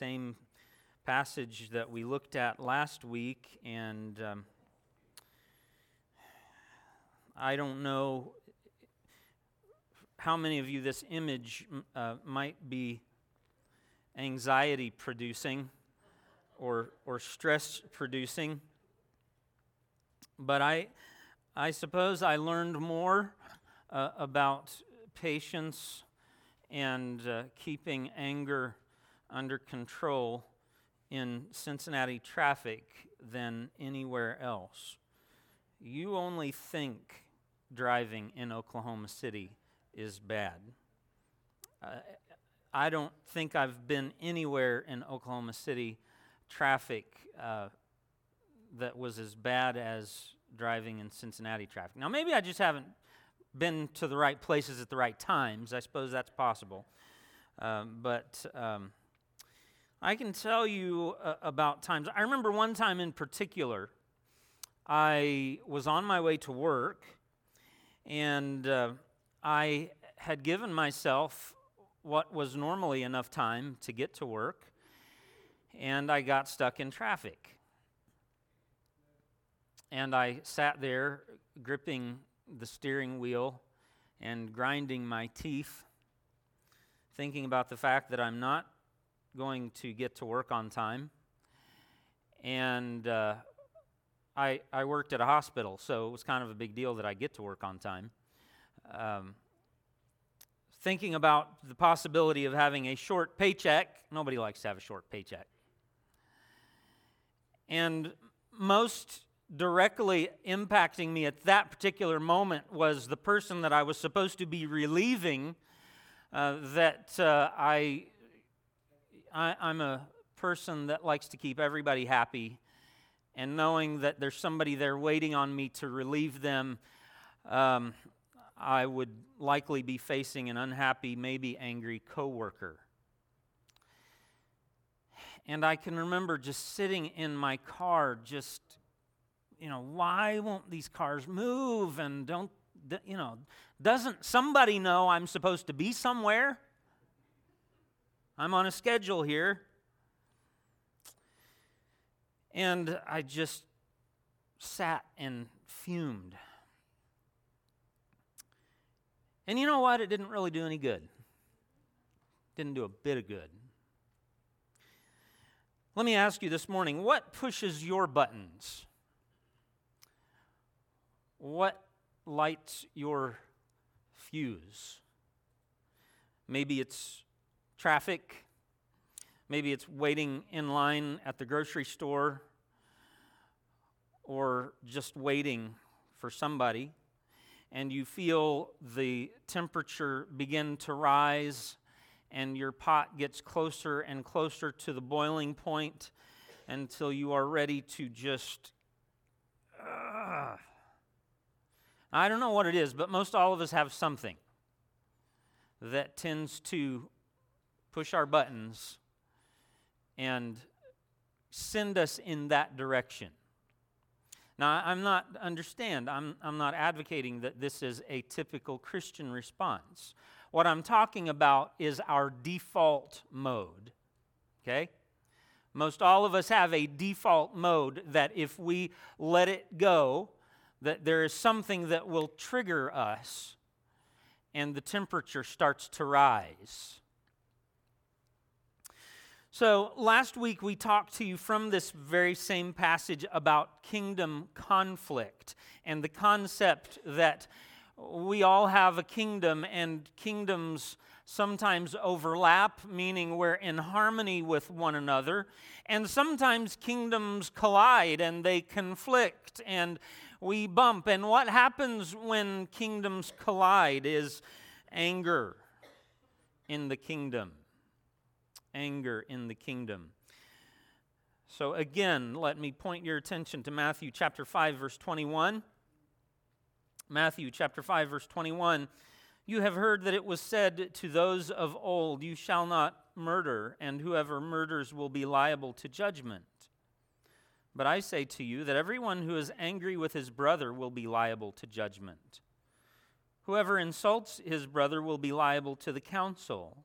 same passage that we looked at last week, and um, I don't know how many of you this image uh, might be anxiety producing or, or stress producing. But I, I suppose I learned more uh, about patience and uh, keeping anger under control in Cincinnati traffic than anywhere else. You only think driving in Oklahoma City is bad. Uh, I don't think I've been anywhere in Oklahoma City traffic uh, that was as bad as driving in Cincinnati traffic. Now, maybe I just haven't been to the right places at the right times. I suppose that's possible. Um, but um, I can tell you uh, about times. I remember one time in particular, I was on my way to work and uh, I had given myself what was normally enough time to get to work, and I got stuck in traffic. And I sat there gripping the steering wheel and grinding my teeth, thinking about the fact that I'm not going to get to work on time. And uh, I, I worked at a hospital, so it was kind of a big deal that I get to work on time. Um, thinking about the possibility of having a short paycheck. Nobody likes to have a short paycheck. And most directly impacting me at that particular moment was the person that I was supposed to be relieving. Uh, that uh, I, I, I'm a person that likes to keep everybody happy, and knowing that there's somebody there waiting on me to relieve them, um, I would likely be facing an unhappy, maybe angry coworker. And I can remember just sitting in my car, just, you know, why won't these cars move? And don't, you know, doesn't somebody know I'm supposed to be somewhere? I'm on a schedule here. And I just sat and fumed. And you know what? It didn't really do any good. Didn't do a bit of good. Let me ask you this morning what pushes your buttons? What lights your fuse? Maybe it's traffic. Maybe it's waiting in line at the grocery store or just waiting for somebody and you feel the temperature begin to rise, and your pot gets closer and closer to the boiling point until you are ready to just. Uh, I don't know what it is, but most all of us have something that tends to push our buttons and send us in that direction. Now, I'm not, understand, I'm, I'm not advocating that this is a typical Christian response. What I'm talking about is our default mode, okay? Most all of us have a default mode that if we let it go, that there is something that will trigger us and the temperature starts to rise. So, last week we talked to you from this very same passage about kingdom conflict and the concept that we all have a kingdom and kingdoms sometimes overlap, meaning we're in harmony with one another, and sometimes kingdoms collide and they conflict and we bump. And what happens when kingdoms collide is anger in the kingdom anger in the kingdom. So, again, let me point your attention to Matthew chapter 5, verse 21. Matthew chapter 5, verse 21. You have heard that it was said to those of old, You shall not murder, and whoever murders will be liable to judgment. But I say to you that everyone who is angry with his brother will be liable to judgment. Whoever insults his brother will be liable to the council.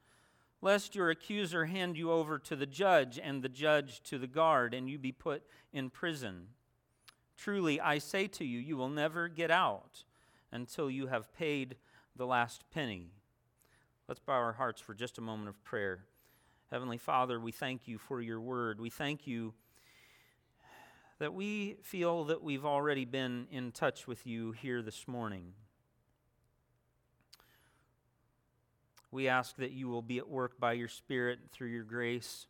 lest your accuser hand you over to the judge, and the judge to the guard, and you be put in prison. Truly, I say to you, you will never get out until you have paid the last penny. Let's bow our hearts for just a moment of prayer. Heavenly Father, we thank you for your word. We thank you that we feel that we've already been in touch with you here this morning. We ask that you will be at work by your Spirit through your grace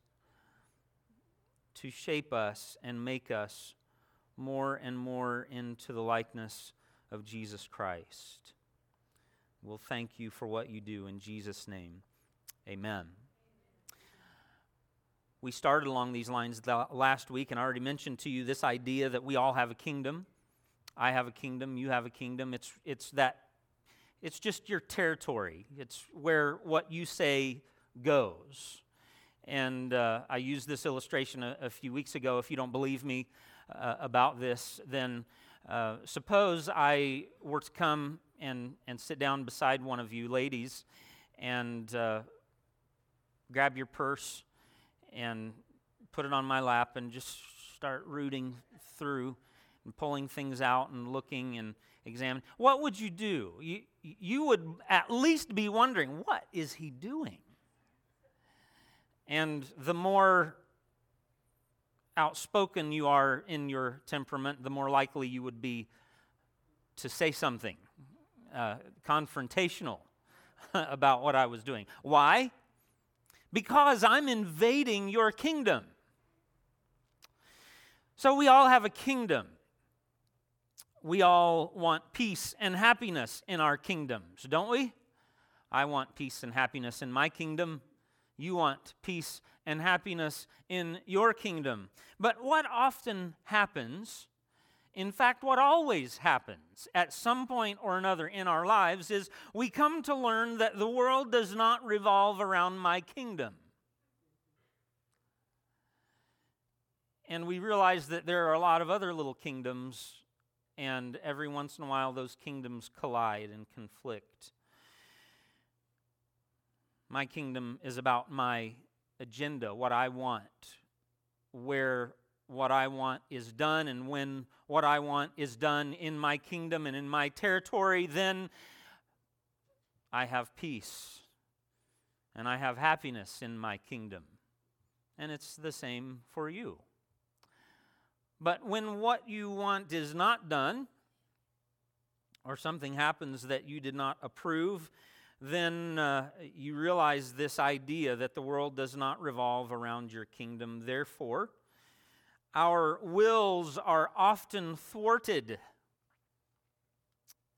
to shape us and make us more and more into the likeness of Jesus Christ. We'll thank you for what you do in Jesus' name. Amen. We started along these lines last week, and I already mentioned to you this idea that we all have a kingdom. I have a kingdom, you have a kingdom. It's, it's that, it's just your territory. It's where what you say goes. And uh, I used this illustration a, a, few weeks ago. If you don't believe me uh, about this, then uh, suppose I were to come and, and sit down beside one of you ladies and uh, grab your purse and put it on my lap and just start rooting through and pulling things out and looking and examining. What would you do? You, you would at least be wondering, what is he doing? And the more outspoken you are in your temperament, the more likely you would be to say something uh, confrontational about what I was doing. Why? Because I'm invading your kingdom. So we all have a kingdom. We all want peace and happiness in our kingdoms, don't we? I want peace and happiness in my kingdom. You want peace and happiness in your kingdom. But what often happens, in fact, what always happens at some point or another in our lives, is we come to learn that the world does not revolve around my kingdom. And we realize that there are a lot of other little kingdoms, and every once in a while those kingdoms collide and conflict. My kingdom is about my agenda, what I want, where what I want is done, and when what I want is done in my kingdom and in my territory, then I have peace and I have happiness in my kingdom. And it's the same for you. But when what you want is not done, or something happens that you did not approve, then uh, you realize this idea that the world does not revolve around your kingdom. Therefore, our wills are often thwarted.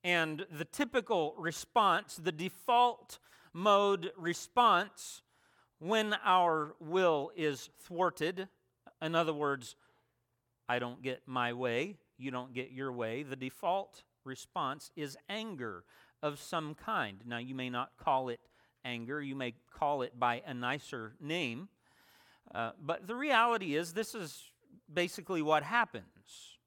And the typical response, the default mode response when our will is thwarted, in other words, I don't get my way, you don't get your way, the default response is anger of some kind. Now, you may not call it anger, you may call it by a nicer name, uh, but the reality is this is basically what happens.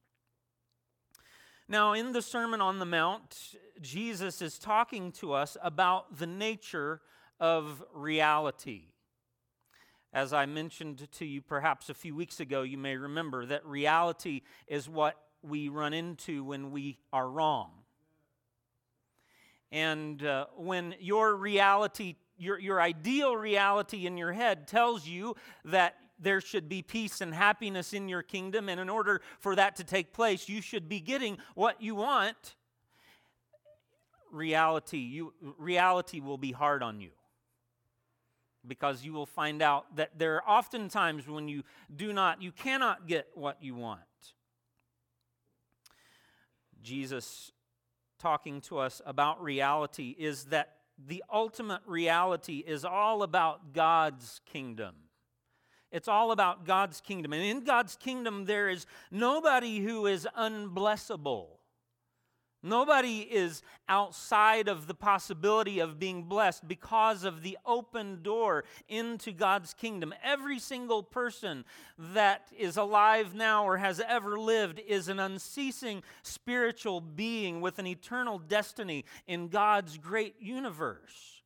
Now, in the Sermon on the Mount, Jesus is talking to us about the nature of reality. As I mentioned to you perhaps a few weeks ago, you may remember that reality is what we run into when we are wrong. And uh, when your reality, your, your ideal reality in your head tells you that there should be peace and happiness in your kingdom, and in order for that to take place, you should be getting what you want. Reality, you, reality will be hard on you because you will find out that there are often times when you do not, you cannot get what you want. Jesus talking to us about reality is that the ultimate reality is all about God's kingdom. It's all about God's kingdom. And in God's kingdom, there is nobody who is unblessable. Nobody is outside of the possibility of being blessed because of the open door into God's kingdom. Every single person that is alive now or has ever lived is an unceasing spiritual being with an eternal destiny in God's great universe.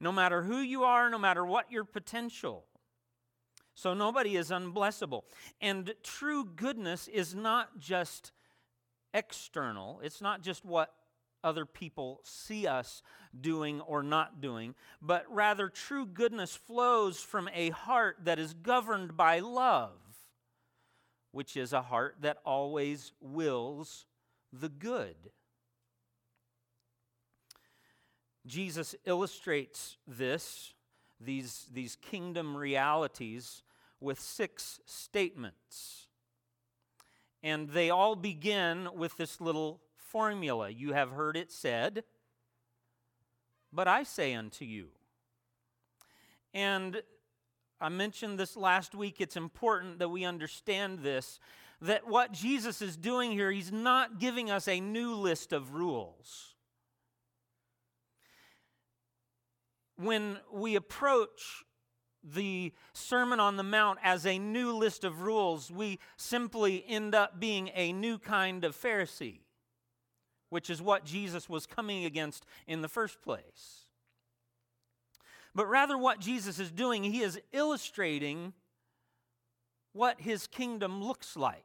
No matter who you are, no matter what your potential. So nobody is unblessable. And true goodness is not just external, it's not just what other people see us doing or not doing, but rather true goodness flows from a heart that is governed by love, which is a heart that always wills the good. Jesus illustrates this, these, these kingdom realities, with six statements. And they all begin with this little formula. You have heard it said, but I say unto you. And I mentioned this last week. It's important that we understand this that what Jesus is doing here, he's not giving us a new list of rules. When we approach the Sermon on the Mount as a new list of rules, we simply end up being a new kind of Pharisee, which is what Jesus was coming against in the first place. But rather, what Jesus is doing, he is illustrating what his kingdom looks like.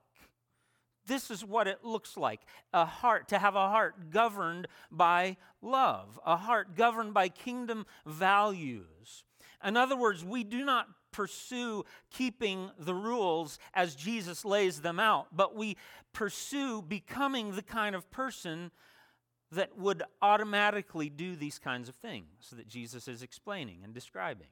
This is what it looks like a heart, to have a heart governed by love, a heart governed by kingdom values. In other words, we do not pursue keeping the rules as Jesus lays them out, but we pursue becoming the kind of person that would automatically do these kinds of things that Jesus is explaining and describing.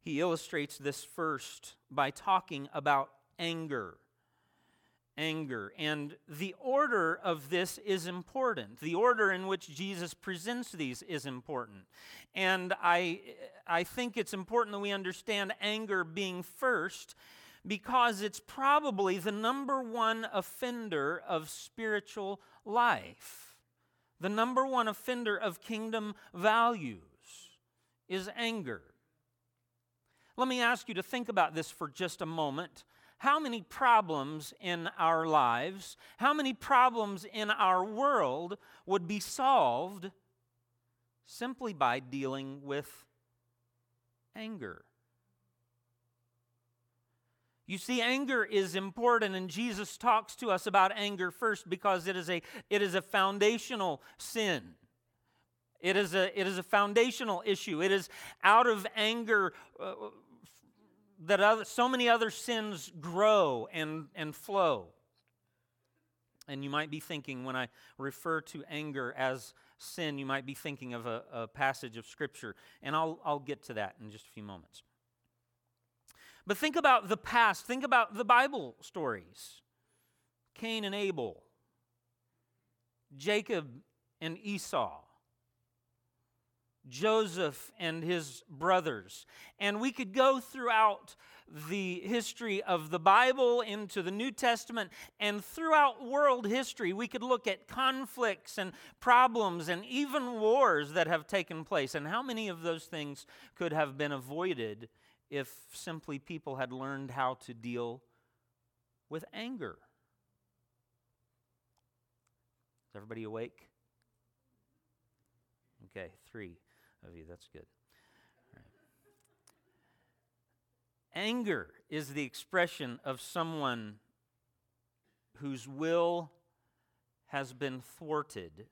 He illustrates this first by talking about anger anger. And the order of this is important. The order in which Jesus presents these is important. And I, I think it's important that we understand anger being first because it's probably the number one offender of spiritual life. The number one offender of kingdom values is anger. Let me ask you to think about this for just a moment how many problems in our lives, how many problems in our world would be solved simply by dealing with anger? You see, anger is important, and Jesus talks to us about anger first because it is a, it is a foundational sin. It is, a, it is a foundational issue. It is out of anger uh, that other, so many other sins grow and, and flow. And you might be thinking, when I refer to anger as sin, you might be thinking of a, a passage of Scripture. And I'll, I'll get to that in just a few moments. But think about the past, think about the Bible stories Cain and Abel, Jacob and Esau. Joseph and his brothers. And we could go throughout the history of the Bible into the New Testament and throughout world history. We could look at conflicts and problems and even wars that have taken place. And how many of those things could have been avoided if simply people had learned how to deal with anger? Is everybody awake? Okay, three of you. That's good. Right. Anger is the expression of someone whose will has been thwarted.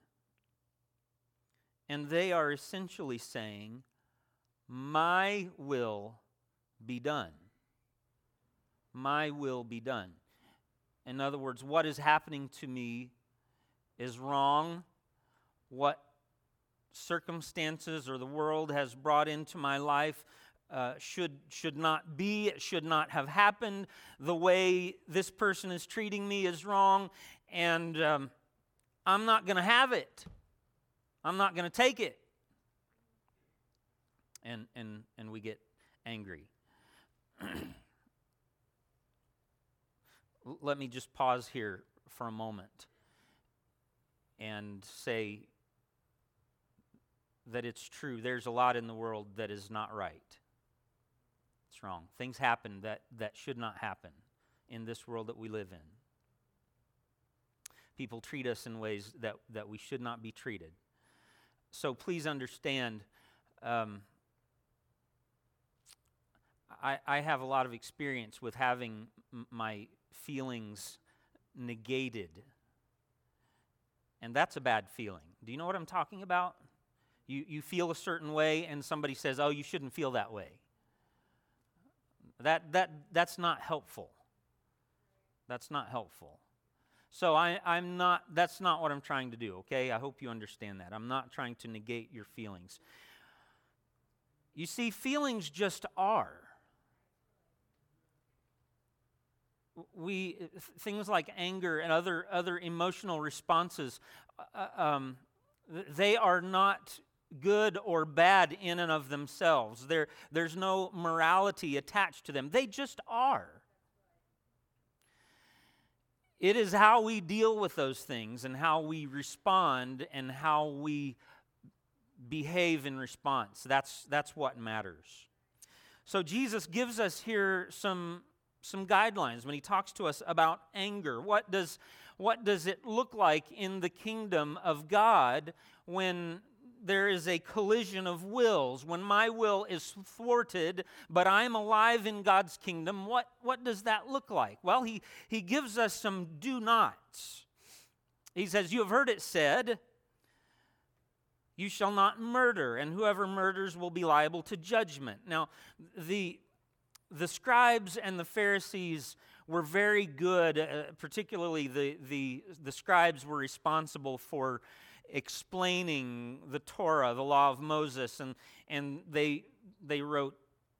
And they are essentially saying, My will be done. My will be done. In other words, what is happening to me is wrong. What circumstances or the world has brought into my life uh, should, should not be, it should not have happened. The way this person is treating me is wrong, and um, I'm not going to have it. I'm not going to take it. And, and, and we get angry. Let me just pause here for a moment and say that it's true. There's a lot in the world that is not right. It's wrong. Things happen that, that should not happen in this world that we live in. People treat us in ways that, that we should not be treated. So please understand, um, I, I have a lot of experience with having m- my feelings negated. And that's a bad feeling. Do you know what I'm talking about? You, you feel a certain way, and somebody says, Oh, you shouldn't feel that way. That, that, that's not helpful. That's not helpful. So I, I'm not, that's not what I'm trying to do, okay? I hope you understand that. I'm not trying to negate your feelings. You see, feelings just are. We, things like anger and other, other emotional responses, uh, uh um, they are not good or bad in and of themselves. There, there's no morality attached to them. They just are. It is how we deal with those things and how we respond and how we behave in response. That's, that's what matters. So Jesus gives us here some, some guidelines when he talks to us about anger. What does, what does it look like in the kingdom of God when there is a collision of wills, when my will is thwarted, but I'm alive in God's kingdom, what, what does that look like? Well, he, he gives us some do nots. He says, You have heard it said, You shall not murder, and whoever murders will be liable to judgment. Now, the, the scribes and the Pharisees were very good, uh, particularly the, the, the scribes were responsible for explaining the Torah, the law of Moses, and, and they, they wrote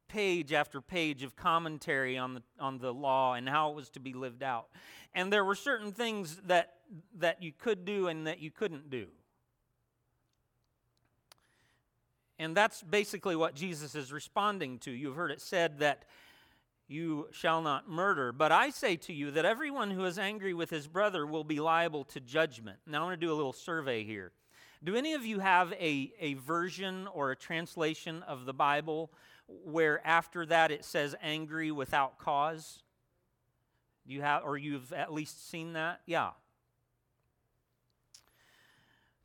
page after page of commentary on the, on the law and how it was to be lived out. And there were certain things that, that you could do and that you couldn't do. And that's basically what Jesus is responding to. You've heard it said that you shall not murder. But I say to you that everyone who is angry with his brother will be liable to judgment. Now, I want to do a little survey here. Do any of you have a, a version or a translation of the Bible where after that it says angry without cause? You have, or you've at least seen that? Yeah.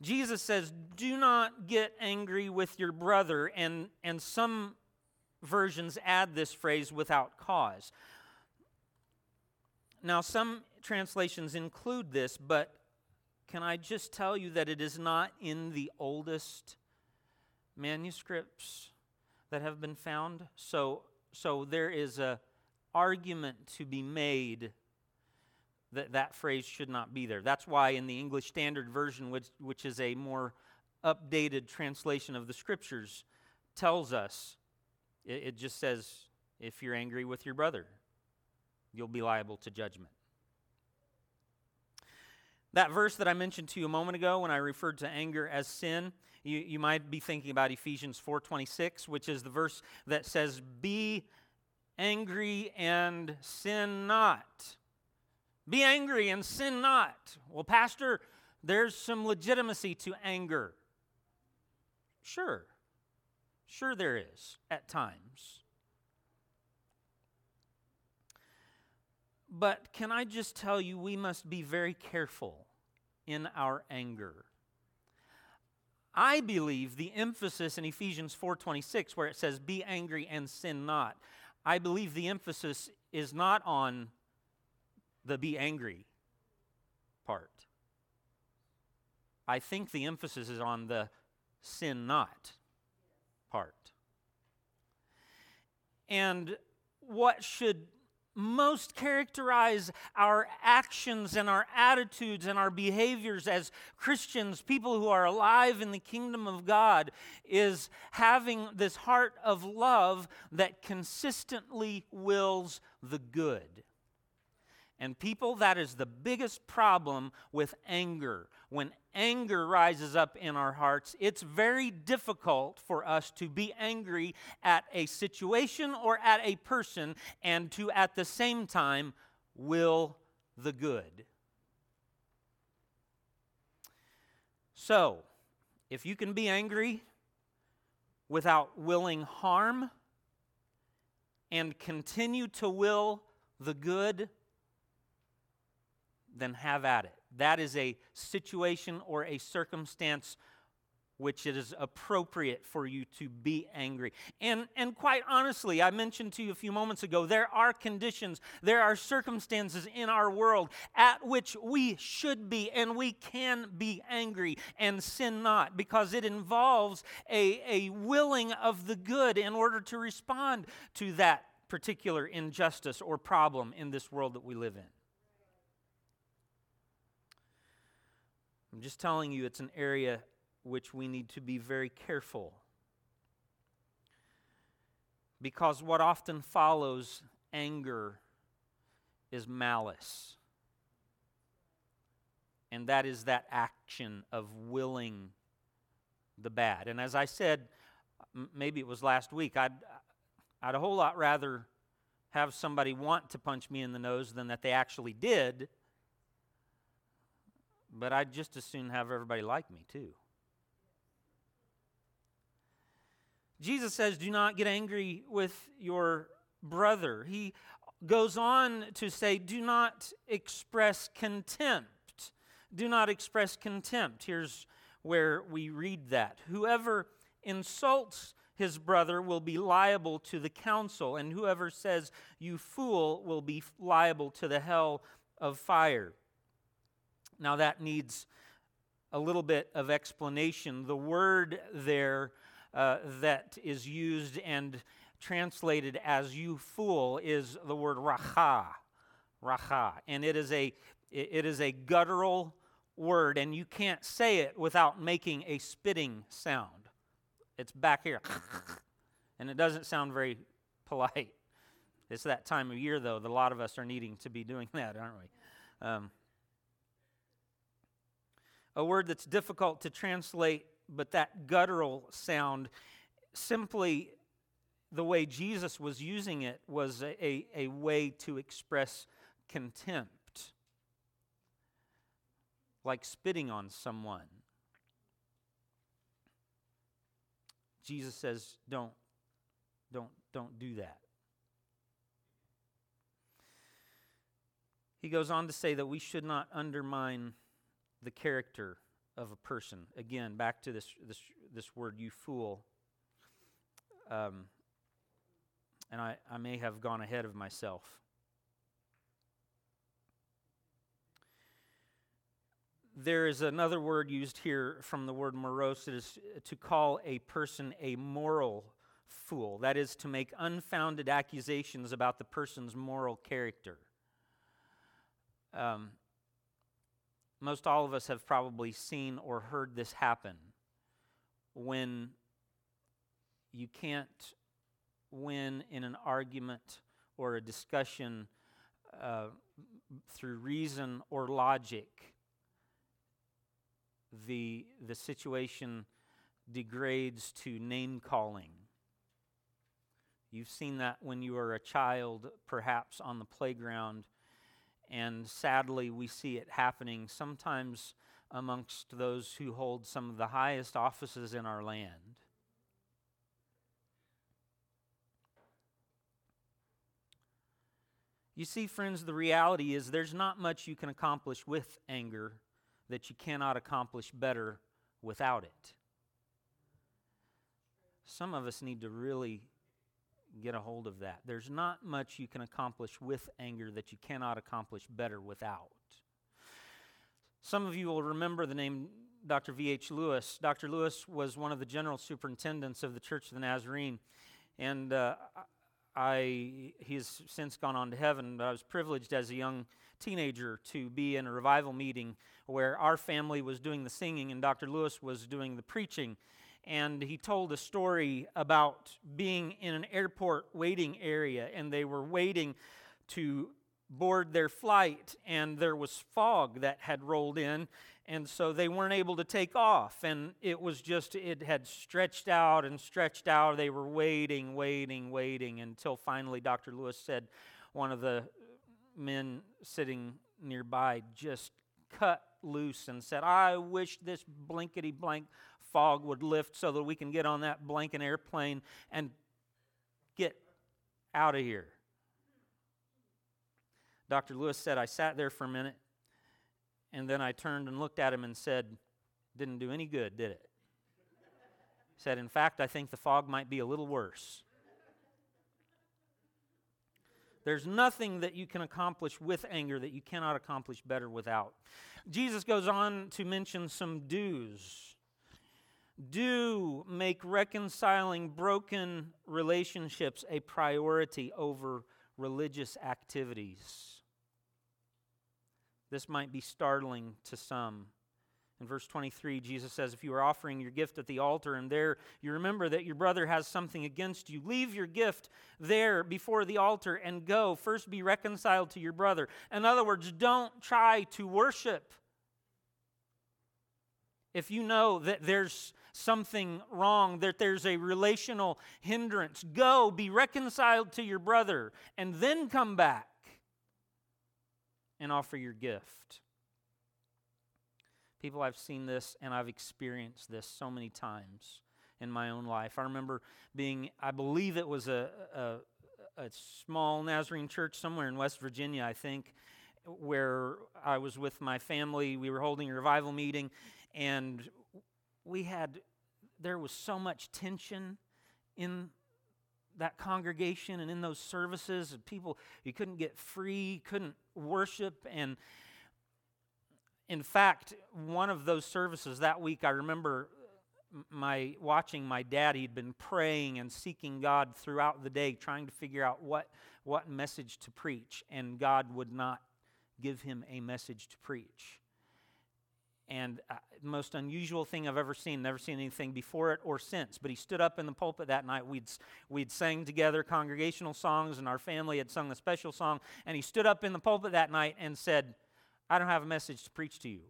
Jesus says, Do not get angry with your brother, and, and some versions add this phrase without cause. Now, some translations include this, but can I just tell you that it is not in the oldest manuscripts that have been found? So, so there is a argument to be made that that phrase should not be there. That's why in the English Standard Version, which, which is a more updated translation of the scriptures, tells us it, it just says, if you're angry with your brother, you'll be liable to judgment. That verse that I mentioned to you a moment ago when I referred to anger as sin, you, you might be thinking about Ephesians 4:26, which is the verse that says, "Be angry and sin not." Be angry and sin not. Well, pastor, there's some legitimacy to anger. Sure. Sure, there is at times. But can I just tell you, we must be very careful in our anger. I believe the emphasis in Ephesians 4:26 where it says be angry and sin not. I believe the emphasis is not on the be angry part. I think the emphasis is on the sin not And what should most characterize our actions and our attitudes and our behaviors as Christians, people who are alive in the kingdom of God, is having this heart of love that consistently wills the good. And people, that is the biggest problem with anger. When anger rises up in our hearts, it's very difficult for us to be angry at a situation or at a person and to at the same time will the good. So, if you can be angry without willing harm and continue to will the good, then have at it. That is a situation or a circumstance which it is appropriate for you to be angry. And, and quite honestly, I mentioned to you a few moments ago, there are conditions, there are circumstances in our world at which we should be and we can be angry and sin not because it involves a, a willing of the good in order to respond to that particular injustice or problem in this world that we live in. I'm just telling you, it's an area which we need to be very careful. Because what often follows anger is malice. And that is that action of willing the bad. And as I said, maybe it was last week, I'd, I'd a whole lot rather have somebody want to punch me in the nose than that they actually did but I'd just as soon have everybody like me, too. Jesus says, Do not get angry with your brother. He goes on to say, Do not express contempt. Do not express contempt. Here's where we read that. Whoever insults his brother will be liable to the council, and whoever says, You fool, will be liable to the hell of fire. Now, that needs a little bit of explanation. The word there uh, that is used and translated as you fool is the word racha. Racha. And it is a, it is a guttural word, and you can't say it without making a spitting sound. It's back here. and it doesn't sound very polite. It's that time of year, though, that a lot of us are needing to be doing that, aren't we? Um, a word that's difficult to translate, but that guttural sound, simply the way Jesus was using it was a, a, a way to express contempt, like spitting on someone. Jesus says, don't, don't, don't do that. He goes on to say that we should not undermine the character of a person. Again, back to this, this, this word, you fool. Um, and I, I may have gone ahead of myself. There is another word used here from the word morose. It is to call a person a moral fool. That is to make unfounded accusations about the person's moral character. Um, most all of us have probably seen or heard this happen when you can't win in an argument or a discussion uh, through reason or logic. The, the situation degrades to name calling. You've seen that when you were a child, perhaps on the playground, and sadly, we see it happening sometimes amongst those who hold some of the highest offices in our land. You see, friends, the reality is there's not much you can accomplish with anger that you cannot accomplish better without it. Some of us need to really get a hold of that. There's not much you can accomplish with anger that you cannot accomplish better without. Some of you will remember the name Dr. V.H. Lewis. Dr. Lewis was one of the general superintendents of the Church of the Nazarene, and uh, I, he's since gone on to heaven, but I was privileged as a young teenager to be in a revival meeting where our family was doing the singing and Dr. Lewis was doing the preaching and he told a story about being in an airport waiting area, and they were waiting to board their flight, and there was fog that had rolled in, and so they weren't able to take off. And it was just, it had stretched out and stretched out. They were waiting, waiting, waiting until finally Dr. Lewis said, one of the men sitting nearby just cut loose and said, I wish this blankety blank fog would lift so that we can get on that blanket airplane and get out of here. Dr. Lewis said, I sat there for a minute and then I turned and looked at him and said, Didn't do any good, did it? He said, In fact, I think the fog might be a little worse. There's nothing that you can accomplish with anger that you cannot accomplish better without. Jesus goes on to mention some do's. Do make reconciling broken relationships a priority over religious activities. This might be startling to some. In verse 23, Jesus says, If you are offering your gift at the altar and there you remember that your brother has something against you, leave your gift there before the altar and go. First be reconciled to your brother. In other words, don't try to worship. If you know that there's something wrong, that there's a relational hindrance, go be reconciled to your brother and then come back and offer your gift. People, I've seen this and I've experienced this so many times in my own life. I remember being, I believe it was a, a, a small Nazarene church somewhere in West Virginia, I think, where I was with my family. We were holding a revival meeting, and we had, there was so much tension in that congregation and in those services. And people, you couldn't get free, couldn't worship, and in fact, one of those services that week, I remember my watching my dad. He'd been praying and seeking God throughout the day, trying to figure out what what message to preach, and God would not give him a message to preach. And uh, most unusual thing I've ever seen. Never seen anything before it or since. But he stood up in the pulpit that night. We'd we'd sang together congregational songs, and our family had sung a special song. And he stood up in the pulpit that night and said I don't have a message to preach to you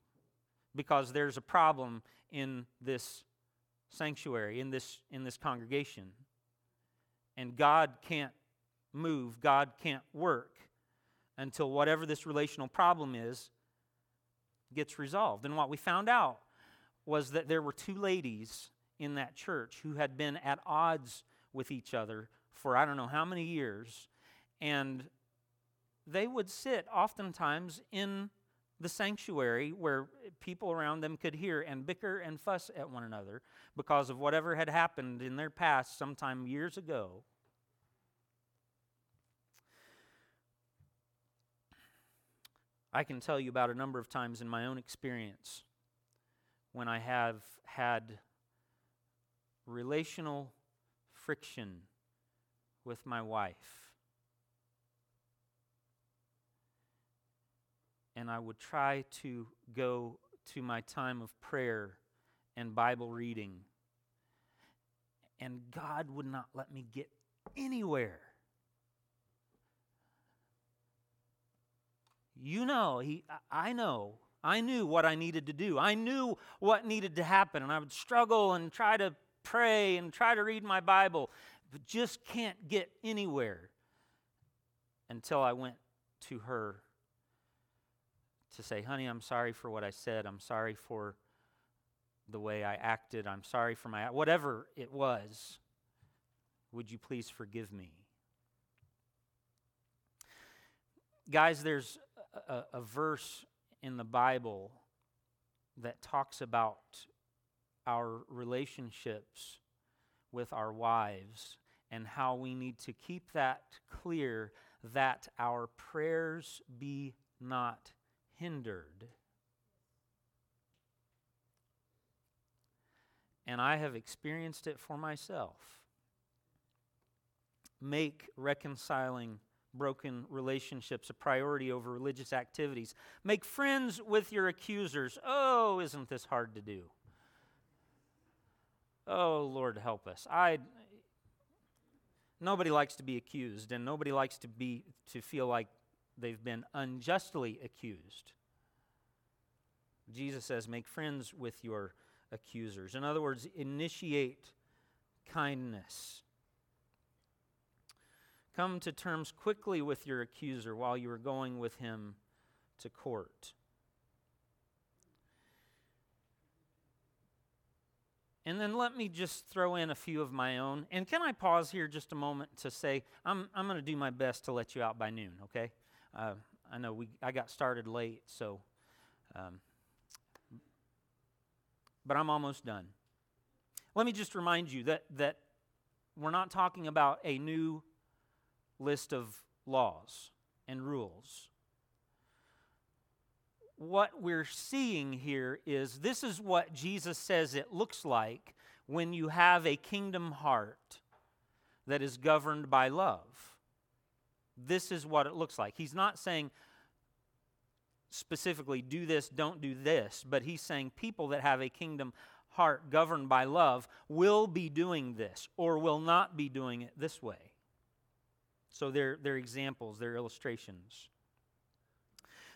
because there's a problem in this sanctuary, in this, in this congregation. And God can't move, God can't work until whatever this relational problem is gets resolved. And what we found out was that there were two ladies in that church who had been at odds with each other for I don't know how many years. And they would sit oftentimes in the sanctuary where people around them could hear and bicker and fuss at one another because of whatever had happened in their past sometime years ago. I can tell you about a number of times in my own experience when I have had relational friction with my wife. and I would try to go to my time of prayer and Bible reading. And God would not let me get anywhere. You know, he, I know, I knew what I needed to do. I knew what needed to happen, and I would struggle and try to pray and try to read my Bible, but just can't get anywhere until I went to her to say, honey, I'm sorry for what I said. I'm sorry for the way I acted. I'm sorry for my, whatever it was. Would you please forgive me? Guys, there's a, a verse in the Bible that talks about our relationships with our wives and how we need to keep that clear that our prayers be not hindered. And I have experienced it for myself. Make reconciling broken relationships a priority over religious activities. Make friends with your accusers. Oh, isn't this hard to do? Oh, Lord, help us. I nobody likes to be accused and nobody likes to be to feel like they've been unjustly accused. Jesus says, Make friends with your accusers. In other words, initiate kindness. Come to terms quickly with your accuser while you are going with him to court. And then let me just throw in a few of my own. And can I pause here just a moment to say, I'm, I'm going to do my best to let you out by noon, okay? Uh, I know we, I got started late, so, um, but I'm almost done. Let me just remind you that, that we're not talking about a new list of laws and rules what we're seeing here is this is what Jesus says it looks like when you have a kingdom heart that is governed by love. This is what it looks like. He's not saying specifically, do this, don't do this, but he's saying people that have a kingdom heart governed by love will be doing this or will not be doing it this way. So they're, they're examples, they're illustrations.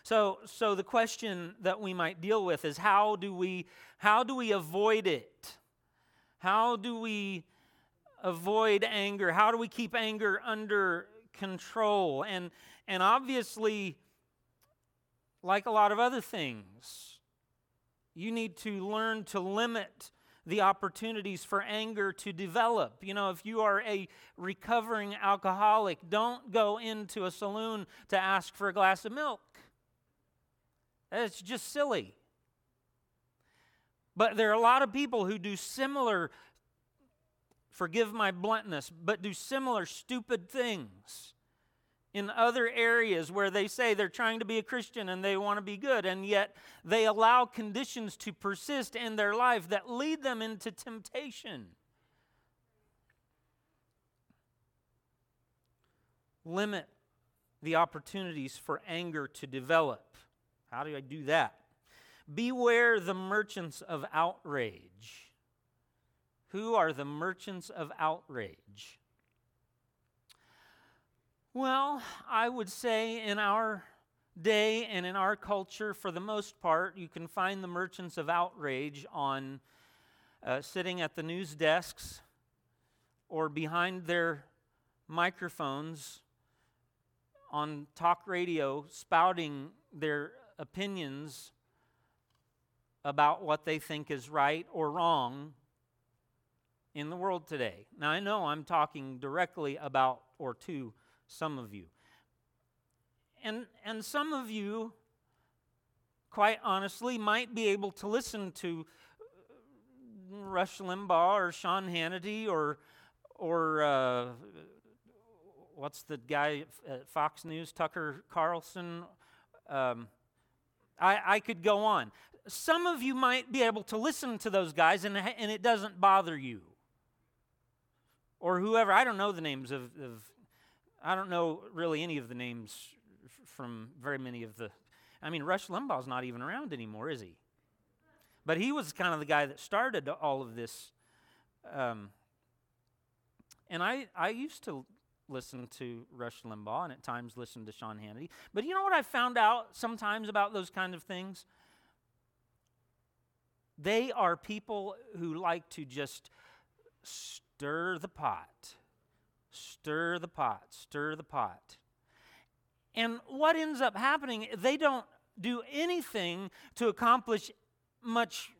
So, so the question that we might deal with is how do we, how do we avoid it? How do we avoid anger? How do we keep anger under control? And, and obviously, like a lot of other things, you need to learn to limit the opportunities for anger to develop. You know, if you are a recovering alcoholic, don't go into a saloon to ask for a glass of milk. It's just silly. But there are a lot of people who do similar, forgive my bluntness, but do similar stupid things in other areas where they say they're trying to be a Christian and they want to be good, and yet they allow conditions to persist in their life that lead them into temptation. Limit the opportunities for anger to develop. How do I do that? Beware the merchants of outrage. Who are the merchants of outrage? Well, I would say in our day and in our culture, for the most part, you can find the merchants of outrage on uh, sitting at the news desks or behind their microphones on talk radio spouting their opinions about what they think is right or wrong in the world today. Now, I know I'm talking directly about or to some of you. And, and some of you, quite honestly, might be able to listen to Rush Limbaugh or Sean Hannity or, or uh, what's the guy at Fox News, Tucker Carlson. Um, I, I could go on. Some of you might be able to listen to those guys and, and it doesn't bother you. Or whoever, I don't know the names of, of I don't know really any of the names from very many of the, I mean, Rush Limbaugh's not even around anymore, is he? But he was kind of the guy that started all of this. Um, and I, I used to listen to Rush Limbaugh and at times listen to Sean Hannity. But you know what I found out sometimes about those kind of things? They are people who like to just stir the pot, stir the pot, stir the pot. And what ends up happening, they don't do anything to accomplish much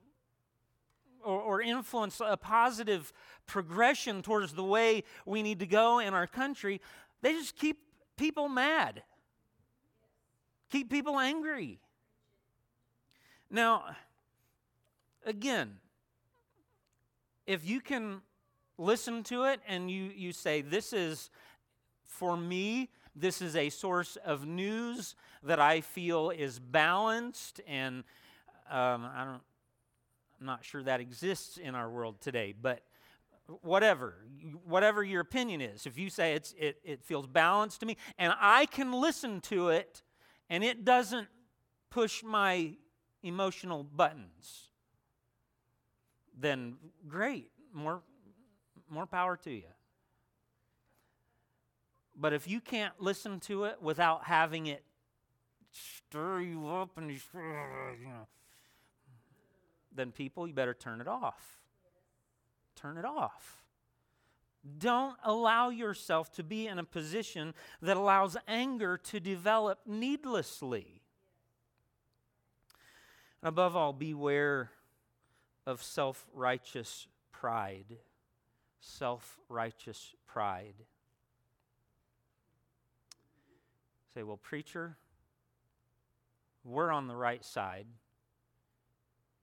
or, or influence a positive progression towards the way we need to go in our country, they just keep people mad, keep people angry. Now, again, if you can listen to it and you, you say, This is for me, this is a source of news that I feel is balanced and um, I don't I'm not sure that exists in our world today, but whatever, whatever your opinion is, if you say it's, it, it feels balanced to me and I can listen to it and it doesn't push my emotional buttons, then great, more, more power to you. But if you can't listen to it without having it stir you up and he's, you know, then people, you better turn it off. Turn it off. Don't allow yourself to be in a position that allows anger to develop needlessly. And above all, beware of self righteous pride. Self righteous pride. Say, well, preacher, we're on the right side,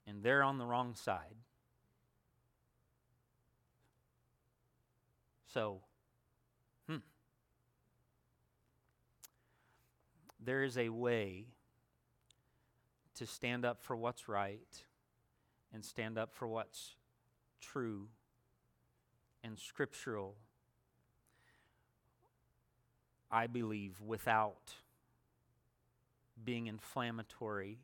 and they're on the wrong side. So, hmm. There is a way to stand up for what's right and stand up for what's true and scriptural. I believe without being inflammatory,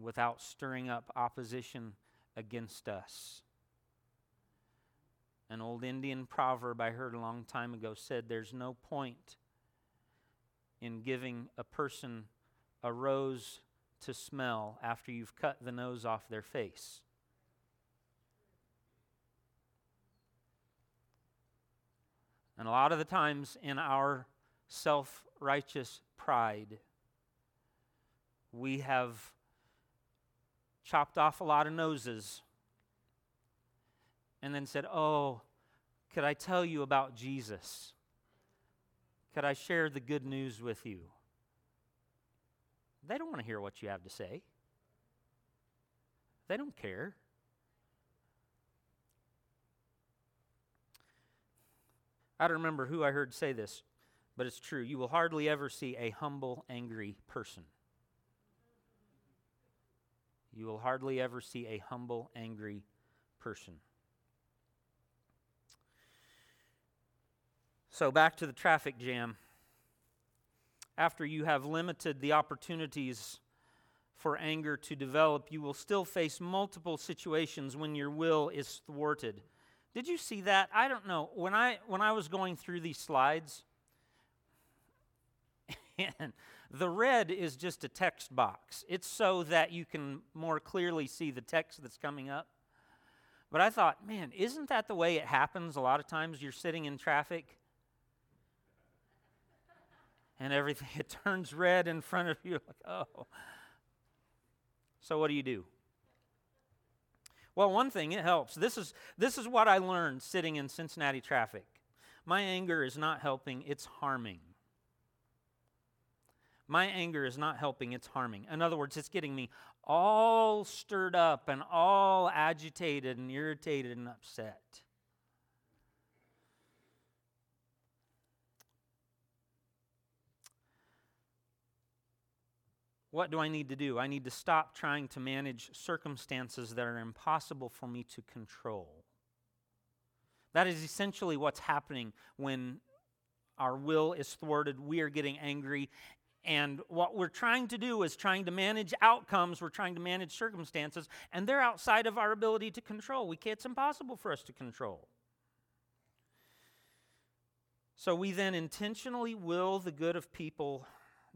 without stirring up opposition against us. An old Indian proverb I heard a long time ago said there's no point in giving a person a rose to smell after you've cut the nose off their face. And a lot of the times in our self righteous pride, we have chopped off a lot of noses and then said, Oh, could I tell you about Jesus? Could I share the good news with you? They don't want to hear what you have to say. They don't care. I don't remember who I heard say this, but it's true. You will hardly ever see a humble, angry person. You will hardly ever see a humble, angry person. So, back to the traffic jam. After you have limited the opportunities for anger to develop, you will still face multiple situations when your will is thwarted. Did you see that? I don't know. When I when I was going through these slides, and the red is just a text box. It's so that you can more clearly see the text that's coming up. But I thought, man, isn't that the way it happens a lot of times? You're sitting in traffic and everything, it turns red in front of you. Like, oh. So what do you do? Well, one thing, it helps. This is, this is what I learned sitting in Cincinnati traffic. My anger is not helping, it's harming. My anger is not helping, it's harming. In other words, it's getting me all stirred up and all agitated and irritated and upset. What do I need to do? I need to stop trying to manage circumstances that are impossible for me to control. That is essentially what's happening when our will is thwarted. We are getting angry. And what we're trying to do is trying to manage outcomes, we're trying to manage circumstances, and they're outside of our ability to control. We can't, it's impossible for us to control. So we then intentionally will the good of people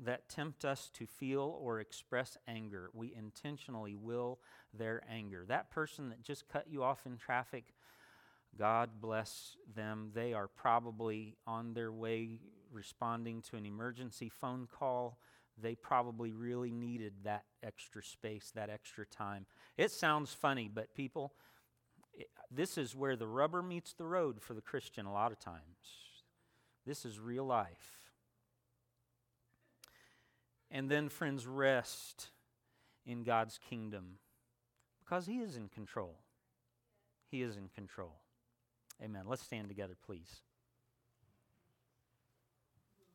that tempt us to feel or express anger, we intentionally will their anger. That person that just cut you off in traffic, God bless them. They are probably on their way responding to an emergency phone call. They probably really needed that extra space, that extra time. It sounds funny, but people, it, this is where the rubber meets the road for the Christian a lot of times. This is real life. And then, friends, rest in God's kingdom because He is in control. He is in control. Amen. Let's stand together, please.